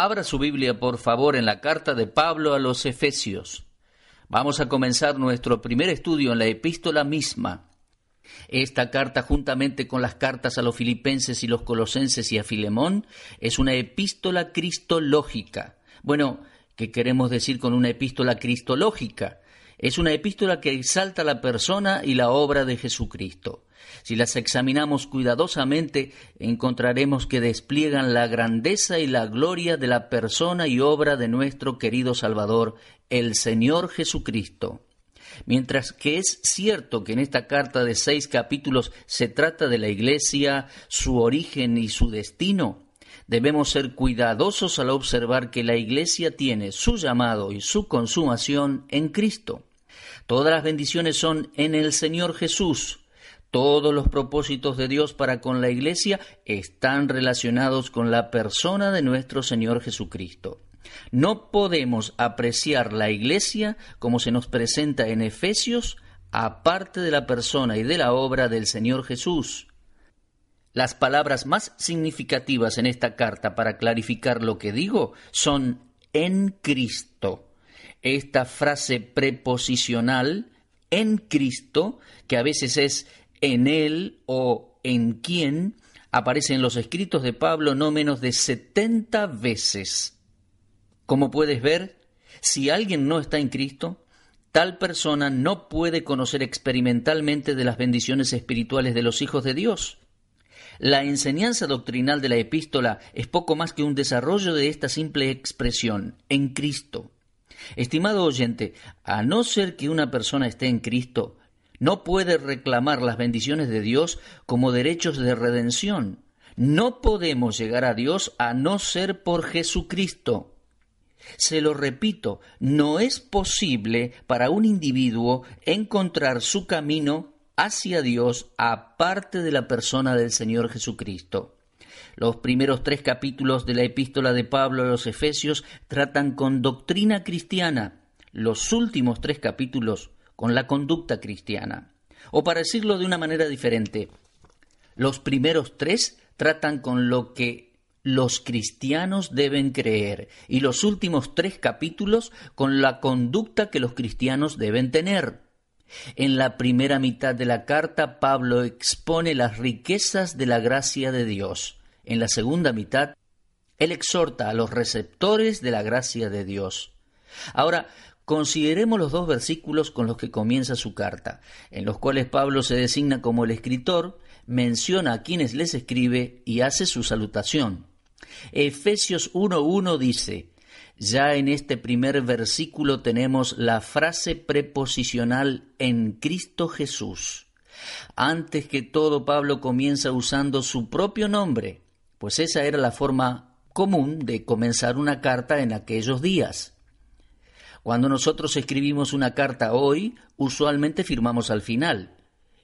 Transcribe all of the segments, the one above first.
Abra su Biblia, por favor, en la carta de Pablo a los Efesios. Vamos a comenzar nuestro primer estudio en la epístola misma. Esta carta, juntamente con las cartas a los filipenses y los colosenses y a Filemón, es una epístola cristológica. Bueno, ¿qué queremos decir con una epístola cristológica? Es una epístola que exalta la persona y la obra de Jesucristo. Si las examinamos cuidadosamente, encontraremos que despliegan la grandeza y la gloria de la persona y obra de nuestro querido Salvador, el Señor Jesucristo. Mientras que es cierto que en esta carta de seis capítulos se trata de la Iglesia, su origen y su destino, debemos ser cuidadosos al observar que la Iglesia tiene su llamado y su consumación en Cristo. Todas las bendiciones son en el Señor Jesús, todos los propósitos de Dios para con la Iglesia están relacionados con la persona de nuestro Señor Jesucristo. No podemos apreciar la Iglesia como se nos presenta en Efesios, aparte de la persona y de la obra del Señor Jesús. Las palabras más significativas en esta carta para clarificar lo que digo son en Cristo. Esta frase preposicional en Cristo, que a veces es en él o en quién aparece en los escritos de Pablo no menos de 70 veces. Como puedes ver, si alguien no está en Cristo, tal persona no puede conocer experimentalmente de las bendiciones espirituales de los hijos de Dios. La enseñanza doctrinal de la epístola es poco más que un desarrollo de esta simple expresión, en Cristo. Estimado oyente, a no ser que una persona esté en Cristo, no puede reclamar las bendiciones de Dios como derechos de redención. No podemos llegar a Dios a no ser por Jesucristo. Se lo repito, no es posible para un individuo encontrar su camino hacia Dios aparte de la persona del Señor Jesucristo. Los primeros tres capítulos de la epístola de Pablo a los Efesios tratan con doctrina cristiana. Los últimos tres capítulos con la conducta cristiana. O para decirlo de una manera diferente, los primeros tres tratan con lo que los cristianos deben creer y los últimos tres capítulos con la conducta que los cristianos deben tener. En la primera mitad de la carta Pablo expone las riquezas de la gracia de Dios. En la segunda mitad, él exhorta a los receptores de la gracia de Dios. Ahora, Consideremos los dos versículos con los que comienza su carta, en los cuales Pablo se designa como el escritor, menciona a quienes les escribe y hace su salutación. Efesios 1.1 dice, ya en este primer versículo tenemos la frase preposicional en Cristo Jesús. Antes que todo, Pablo comienza usando su propio nombre, pues esa era la forma común de comenzar una carta en aquellos días. Cuando nosotros escribimos una carta hoy, usualmente firmamos al final.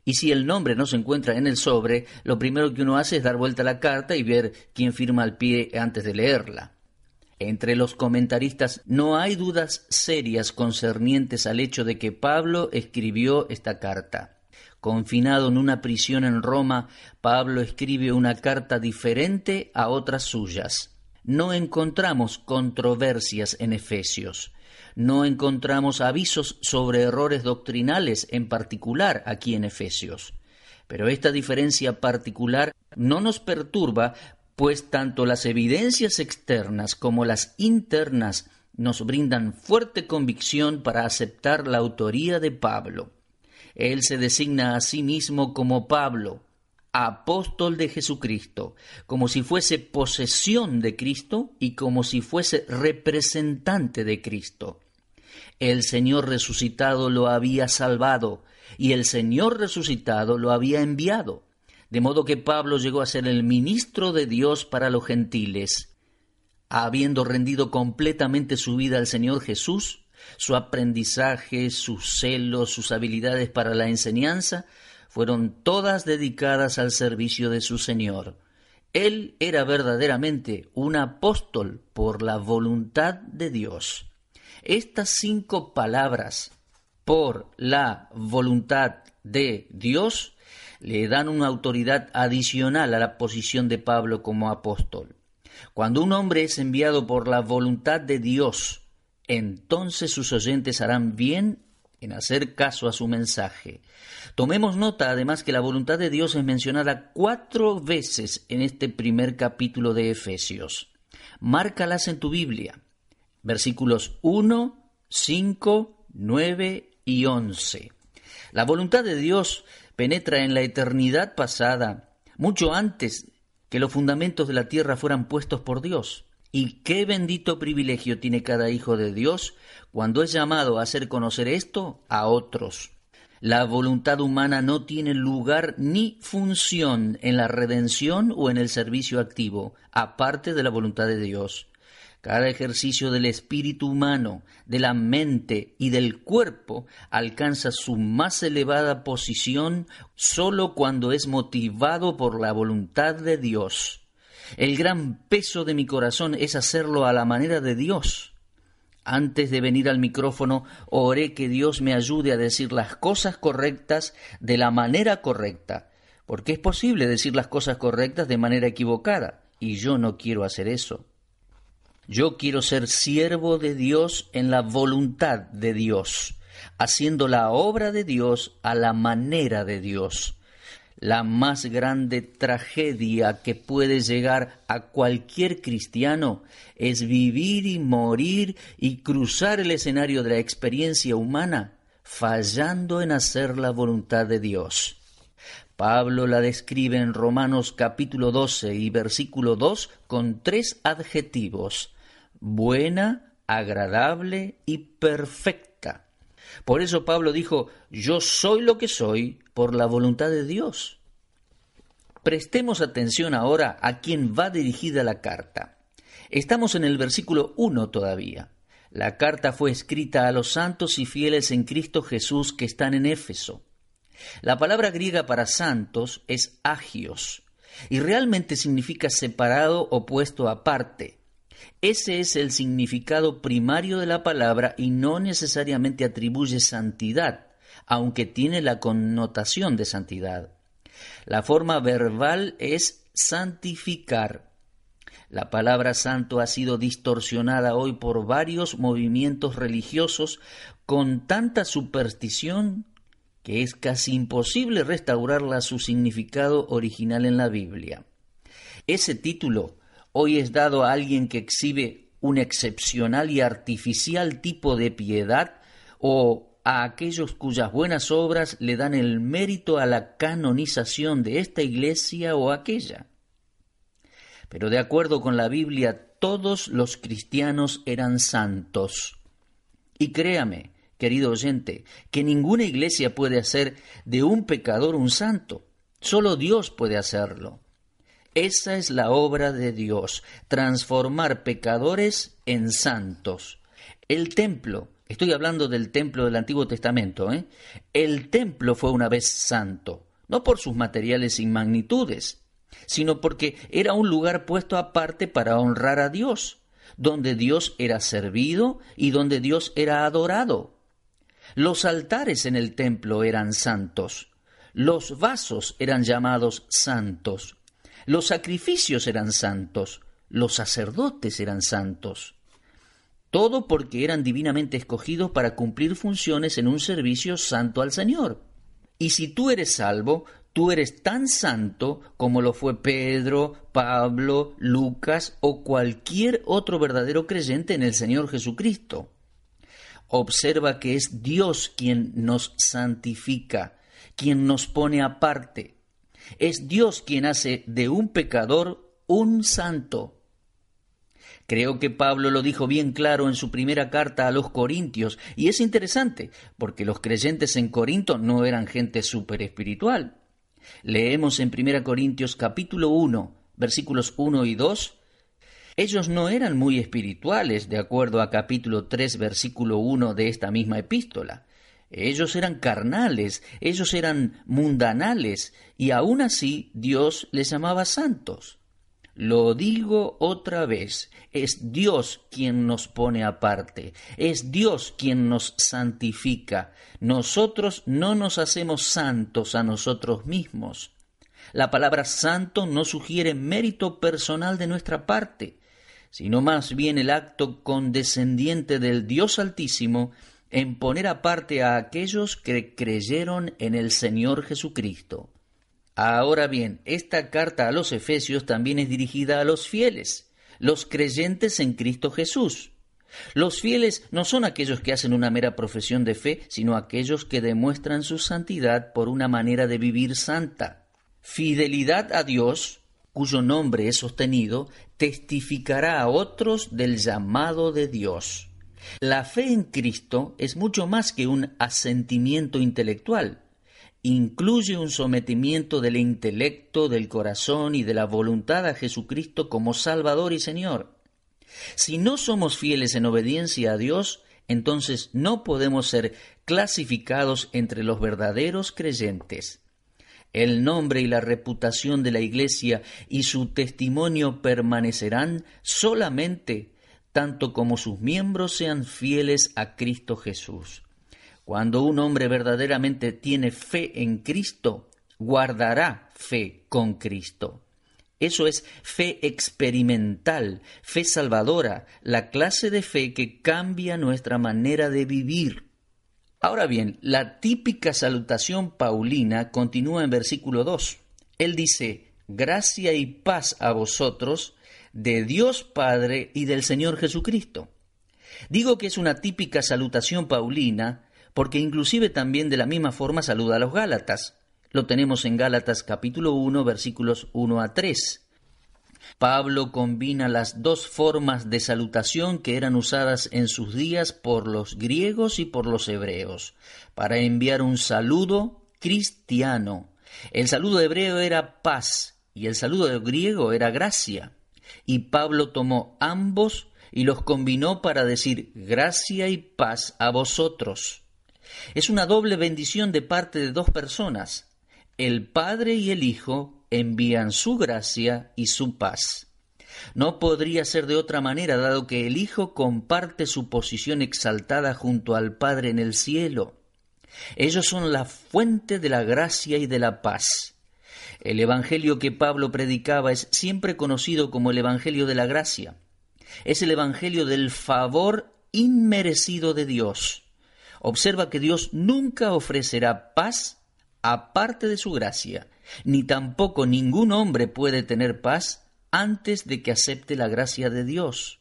Y si el nombre no se encuentra en el sobre, lo primero que uno hace es dar vuelta a la carta y ver quién firma al pie antes de leerla. Entre los comentaristas no hay dudas serias concernientes al hecho de que Pablo escribió esta carta. Confinado en una prisión en Roma, Pablo escribe una carta diferente a otras suyas. No encontramos controversias en Efesios no encontramos avisos sobre errores doctrinales en particular aquí en Efesios. Pero esta diferencia particular no nos perturba, pues tanto las evidencias externas como las internas nos brindan fuerte convicción para aceptar la autoría de Pablo. Él se designa a sí mismo como Pablo, apóstol de Jesucristo, como si fuese posesión de Cristo y como si fuese representante de Cristo. El Señor resucitado lo había salvado y el Señor resucitado lo había enviado. De modo que Pablo llegó a ser el ministro de Dios para los gentiles. Habiendo rendido completamente su vida al Señor Jesús, su aprendizaje, sus celos, sus habilidades para la enseñanza, fueron todas dedicadas al servicio de su Señor. Él era verdaderamente un apóstol por la voluntad de Dios. Estas cinco palabras, por la voluntad de Dios, le dan una autoridad adicional a la posición de Pablo como apóstol. Cuando un hombre es enviado por la voluntad de Dios, entonces sus oyentes harán bien en hacer caso a su mensaje. Tomemos nota además que la voluntad de Dios es mencionada cuatro veces en este primer capítulo de Efesios. Márcalas en tu Biblia. Versículos 1, 5, 9 y 11. La voluntad de Dios penetra en la eternidad pasada, mucho antes que los fundamentos de la tierra fueran puestos por Dios. Y qué bendito privilegio tiene cada hijo de Dios cuando es llamado a hacer conocer esto a otros. La voluntad humana no tiene lugar ni función en la redención o en el servicio activo, aparte de la voluntad de Dios. Cada ejercicio del espíritu humano, de la mente y del cuerpo alcanza su más elevada posición sólo cuando es motivado por la voluntad de Dios. El gran peso de mi corazón es hacerlo a la manera de Dios. Antes de venir al micrófono, oré que Dios me ayude a decir las cosas correctas de la manera correcta, porque es posible decir las cosas correctas de manera equivocada, y yo no quiero hacer eso. Yo quiero ser siervo de Dios en la voluntad de Dios, haciendo la obra de Dios a la manera de Dios. La más grande tragedia que puede llegar a cualquier cristiano es vivir y morir y cruzar el escenario de la experiencia humana fallando en hacer la voluntad de Dios. Pablo la describe en Romanos capítulo 12 y versículo 2 con tres adjetivos buena, agradable y perfecta. Por eso Pablo dijo, yo soy lo que soy por la voluntad de Dios. Prestemos atención ahora a quién va dirigida la carta. Estamos en el versículo 1 todavía. La carta fue escrita a los santos y fieles en Cristo Jesús que están en Éfeso. La palabra griega para santos es agios y realmente significa separado o puesto aparte. Ese es el significado primario de la palabra y no necesariamente atribuye santidad, aunque tiene la connotación de santidad. La forma verbal es santificar. La palabra santo ha sido distorsionada hoy por varios movimientos religiosos con tanta superstición que es casi imposible restaurarla a su significado original en la Biblia. Ese título hoy es dado a alguien que exhibe un excepcional y artificial tipo de piedad o a aquellos cuyas buenas obras le dan el mérito a la canonización de esta iglesia o aquella. Pero de acuerdo con la Biblia, todos los cristianos eran santos. Y créame, querido oyente, que ninguna iglesia puede hacer de un pecador un santo. Solo Dios puede hacerlo. Esa es la obra de Dios, transformar pecadores en santos. El templo, estoy hablando del templo del Antiguo Testamento, ¿eh? el templo fue una vez santo, no por sus materiales y magnitudes, sino porque era un lugar puesto aparte para honrar a Dios, donde Dios era servido y donde Dios era adorado. Los altares en el templo eran santos, los vasos eran llamados santos, los sacrificios eran santos, los sacerdotes eran santos. Todo porque eran divinamente escogidos para cumplir funciones en un servicio santo al Señor. Y si tú eres salvo, tú eres tan santo como lo fue Pedro, Pablo, Lucas o cualquier otro verdadero creyente en el Señor Jesucristo. Observa que es Dios quien nos santifica, quien nos pone aparte, es Dios quien hace de un pecador un santo. Creo que Pablo lo dijo bien claro en su primera carta a los Corintios, y es interesante, porque los creyentes en Corinto no eran gente súper espiritual. Leemos en 1 Corintios capítulo 1, versículos 1 y 2, ellos no eran muy espirituales, de acuerdo a capítulo 3, versículo 1 de esta misma epístola. Ellos eran carnales, ellos eran mundanales, y aún así Dios les llamaba santos. Lo digo otra vez, es Dios quien nos pone aparte, es Dios quien nos santifica. Nosotros no nos hacemos santos a nosotros mismos. La palabra santo no sugiere mérito personal de nuestra parte, sino más bien el acto condescendiente del Dios Altísimo en poner aparte a aquellos que creyeron en el Señor Jesucristo. Ahora bien, esta carta a los Efesios también es dirigida a los fieles, los creyentes en Cristo Jesús. Los fieles no son aquellos que hacen una mera profesión de fe, sino aquellos que demuestran su santidad por una manera de vivir santa. Fidelidad a Dios, cuyo nombre es sostenido, testificará a otros del llamado de Dios. La fe en Cristo es mucho más que un asentimiento intelectual. Incluye un sometimiento del intelecto, del corazón y de la voluntad a Jesucristo como Salvador y Señor. Si no somos fieles en obediencia a Dios, entonces no podemos ser clasificados entre los verdaderos creyentes. El nombre y la reputación de la Iglesia y su testimonio permanecerán solamente tanto como sus miembros sean fieles a Cristo Jesús. Cuando un hombre verdaderamente tiene fe en Cristo, guardará fe con Cristo. Eso es fe experimental, fe salvadora, la clase de fe que cambia nuestra manera de vivir. Ahora bien, la típica salutación paulina continúa en versículo 2. Él dice, gracia y paz a vosotros, de Dios Padre y del Señor Jesucristo. Digo que es una típica salutación paulina porque inclusive también de la misma forma saluda a los Gálatas. Lo tenemos en Gálatas capítulo 1 versículos 1 a 3. Pablo combina las dos formas de salutación que eran usadas en sus días por los griegos y por los hebreos, para enviar un saludo cristiano. El saludo hebreo era paz y el saludo griego era gracia. Y Pablo tomó ambos y los combinó para decir gracia y paz a vosotros. Es una doble bendición de parte de dos personas, el Padre y el Hijo envían su gracia y su paz. No podría ser de otra manera, dado que el Hijo comparte su posición exaltada junto al Padre en el cielo. Ellos son la fuente de la gracia y de la paz. El Evangelio que Pablo predicaba es siempre conocido como el Evangelio de la gracia. Es el Evangelio del favor inmerecido de Dios. Observa que Dios nunca ofrecerá paz aparte de su gracia, ni tampoco ningún hombre puede tener paz antes de que acepte la gracia de Dios.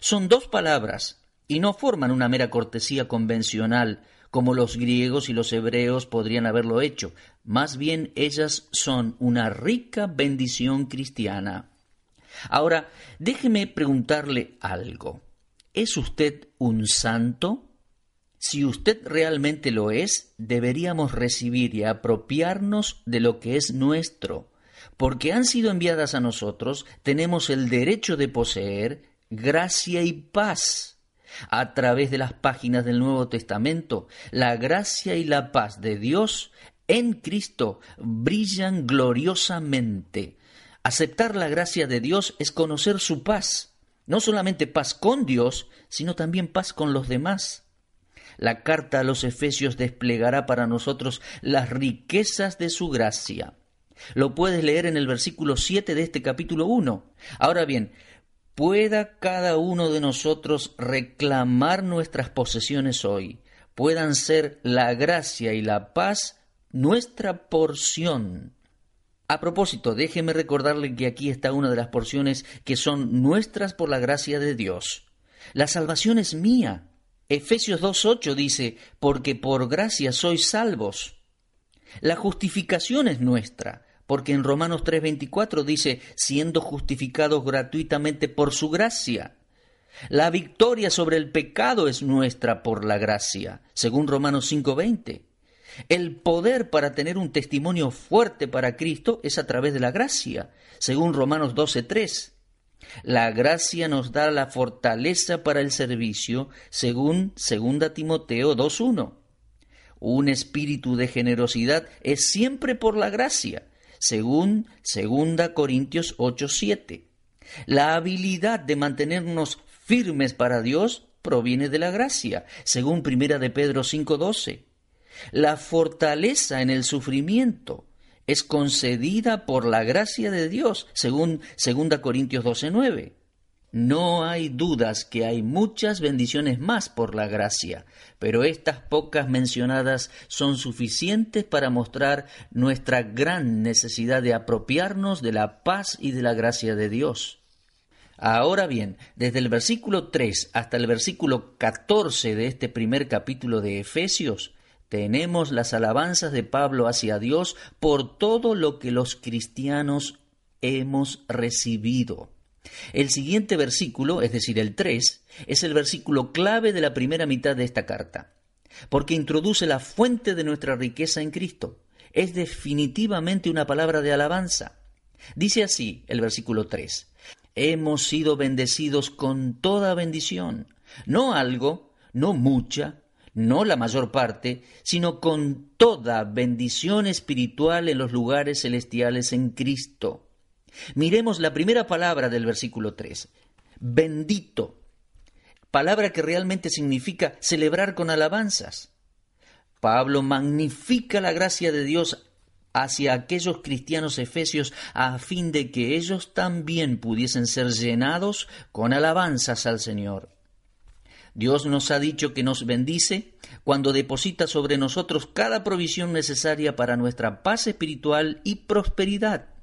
Son dos palabras y no forman una mera cortesía convencional como los griegos y los hebreos podrían haberlo hecho. Más bien ellas son una rica bendición cristiana. Ahora, déjeme preguntarle algo. ¿Es usted un santo? Si usted realmente lo es, deberíamos recibir y apropiarnos de lo que es nuestro, porque han sido enviadas a nosotros, tenemos el derecho de poseer gracia y paz. A través de las páginas del Nuevo Testamento, la gracia y la paz de Dios en Cristo brillan gloriosamente. Aceptar la gracia de Dios es conocer su paz, no solamente paz con Dios, sino también paz con los demás. La carta a los Efesios desplegará para nosotros las riquezas de su gracia. Lo puedes leer en el versículo 7 de este capítulo 1. Ahora bien, pueda cada uno de nosotros reclamar nuestras posesiones hoy, puedan ser la gracia y la paz nuestra porción. A propósito, déjeme recordarle que aquí está una de las porciones que son nuestras por la gracia de Dios. La salvación es mía. Efesios 2.8 dice, porque por gracia sois salvos. La justificación es nuestra, porque en Romanos 3.24 dice, siendo justificados gratuitamente por su gracia. La victoria sobre el pecado es nuestra por la gracia, según Romanos 5.20. El poder para tener un testimonio fuerte para Cristo es a través de la gracia, según Romanos 12.3. La gracia nos da la fortaleza para el servicio, según 2 Timoteo 2.1. Un espíritu de generosidad es siempre por la gracia, según 2 Corintios 8.7. La habilidad de mantenernos firmes para Dios proviene de la gracia, según 1 de Pedro 5.12. La fortaleza en el sufrimiento es concedida por la gracia de Dios, según 2 Corintios 12:9. No hay dudas que hay muchas bendiciones más por la gracia, pero estas pocas mencionadas son suficientes para mostrar nuestra gran necesidad de apropiarnos de la paz y de la gracia de Dios. Ahora bien, desde el versículo 3 hasta el versículo 14 de este primer capítulo de Efesios, tenemos las alabanzas de Pablo hacia Dios por todo lo que los cristianos hemos recibido. El siguiente versículo, es decir, el 3, es el versículo clave de la primera mitad de esta carta, porque introduce la fuente de nuestra riqueza en Cristo. Es definitivamente una palabra de alabanza. Dice así el versículo 3, hemos sido bendecidos con toda bendición, no algo, no mucha, no la mayor parte, sino con toda bendición espiritual en los lugares celestiales en Cristo. Miremos la primera palabra del versículo 3. Bendito. Palabra que realmente significa celebrar con alabanzas. Pablo magnifica la gracia de Dios hacia aquellos cristianos efesios a fin de que ellos también pudiesen ser llenados con alabanzas al Señor. Dios nos ha dicho que nos bendice cuando deposita sobre nosotros cada provisión necesaria para nuestra paz espiritual y prosperidad.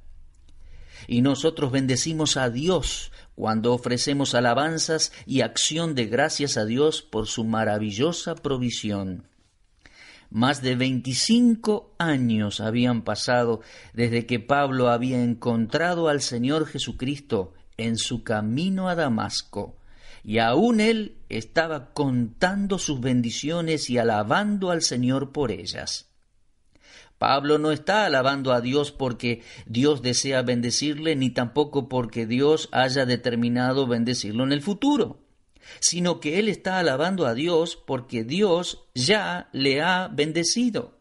Y nosotros bendecimos a Dios cuando ofrecemos alabanzas y acción de gracias a Dios por su maravillosa provisión. Más de veinticinco años habían pasado desde que Pablo había encontrado al Señor Jesucristo en su camino a Damasco, y aún él estaba contando sus bendiciones y alabando al Señor por ellas. Pablo no está alabando a Dios porque Dios desea bendecirle, ni tampoco porque Dios haya determinado bendecirlo en el futuro, sino que él está alabando a Dios porque Dios ya le ha bendecido.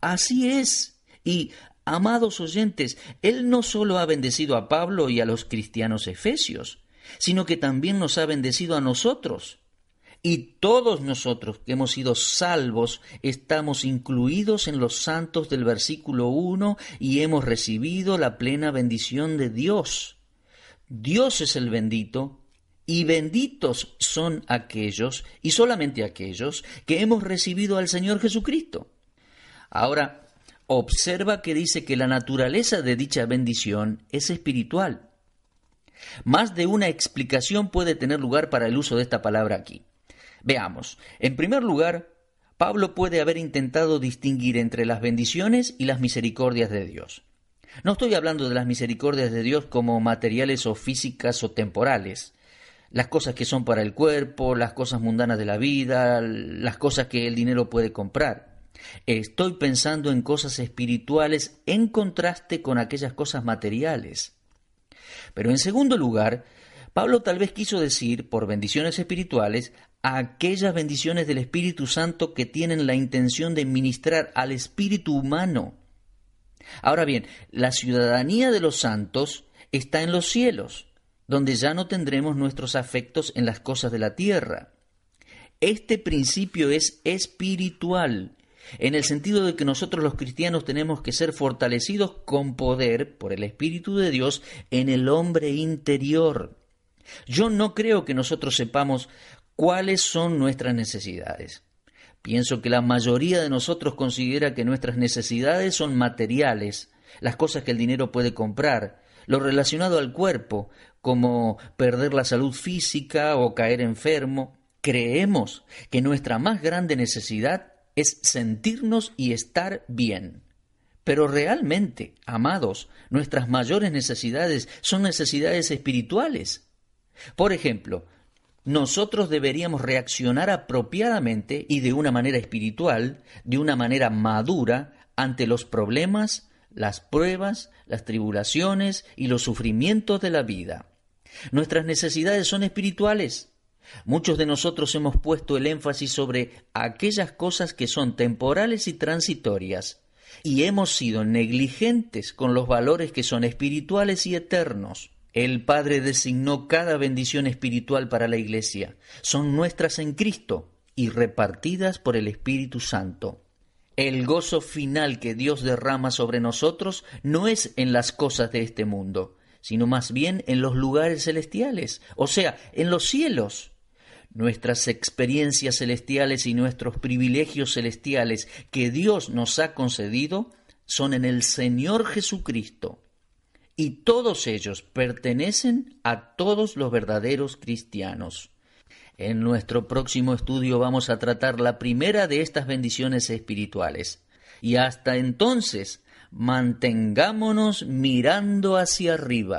Así es. Y, amados oyentes, él no solo ha bendecido a Pablo y a los cristianos efesios, sino que también nos ha bendecido a nosotros y todos nosotros que hemos sido salvos estamos incluidos en los santos del versículo 1 y hemos recibido la plena bendición de Dios. Dios es el bendito y benditos son aquellos, y solamente aquellos, que hemos recibido al Señor Jesucristo. Ahora, observa que dice que la naturaleza de dicha bendición es espiritual. Más de una explicación puede tener lugar para el uso de esta palabra aquí. Veamos. En primer lugar, Pablo puede haber intentado distinguir entre las bendiciones y las misericordias de Dios. No estoy hablando de las misericordias de Dios como materiales o físicas o temporales, las cosas que son para el cuerpo, las cosas mundanas de la vida, las cosas que el dinero puede comprar. Estoy pensando en cosas espirituales en contraste con aquellas cosas materiales. Pero en segundo lugar, Pablo tal vez quiso decir, por bendiciones espirituales, aquellas bendiciones del Espíritu Santo que tienen la intención de ministrar al espíritu humano. Ahora bien, la ciudadanía de los santos está en los cielos, donde ya no tendremos nuestros afectos en las cosas de la tierra. Este principio es espiritual, en el sentido de que nosotros los cristianos tenemos que ser fortalecidos con poder por el Espíritu de Dios en el hombre interior. Yo no creo que nosotros sepamos cuáles son nuestras necesidades. Pienso que la mayoría de nosotros considera que nuestras necesidades son materiales, las cosas que el dinero puede comprar, lo relacionado al cuerpo, como perder la salud física o caer enfermo. Creemos que nuestra más grande necesidad es sentirnos y estar bien. Pero realmente, amados, nuestras mayores necesidades son necesidades espirituales. Por ejemplo, nosotros deberíamos reaccionar apropiadamente y de una manera espiritual, de una manera madura, ante los problemas, las pruebas, las tribulaciones y los sufrimientos de la vida. Nuestras necesidades son espirituales. Muchos de nosotros hemos puesto el énfasis sobre aquellas cosas que son temporales y transitorias, y hemos sido negligentes con los valores que son espirituales y eternos. El Padre designó cada bendición espiritual para la Iglesia. Son nuestras en Cristo y repartidas por el Espíritu Santo. El gozo final que Dios derrama sobre nosotros no es en las cosas de este mundo, sino más bien en los lugares celestiales, o sea, en los cielos. Nuestras experiencias celestiales y nuestros privilegios celestiales que Dios nos ha concedido son en el Señor Jesucristo. Y todos ellos pertenecen a todos los verdaderos cristianos. En nuestro próximo estudio vamos a tratar la primera de estas bendiciones espirituales. Y hasta entonces, mantengámonos mirando hacia arriba.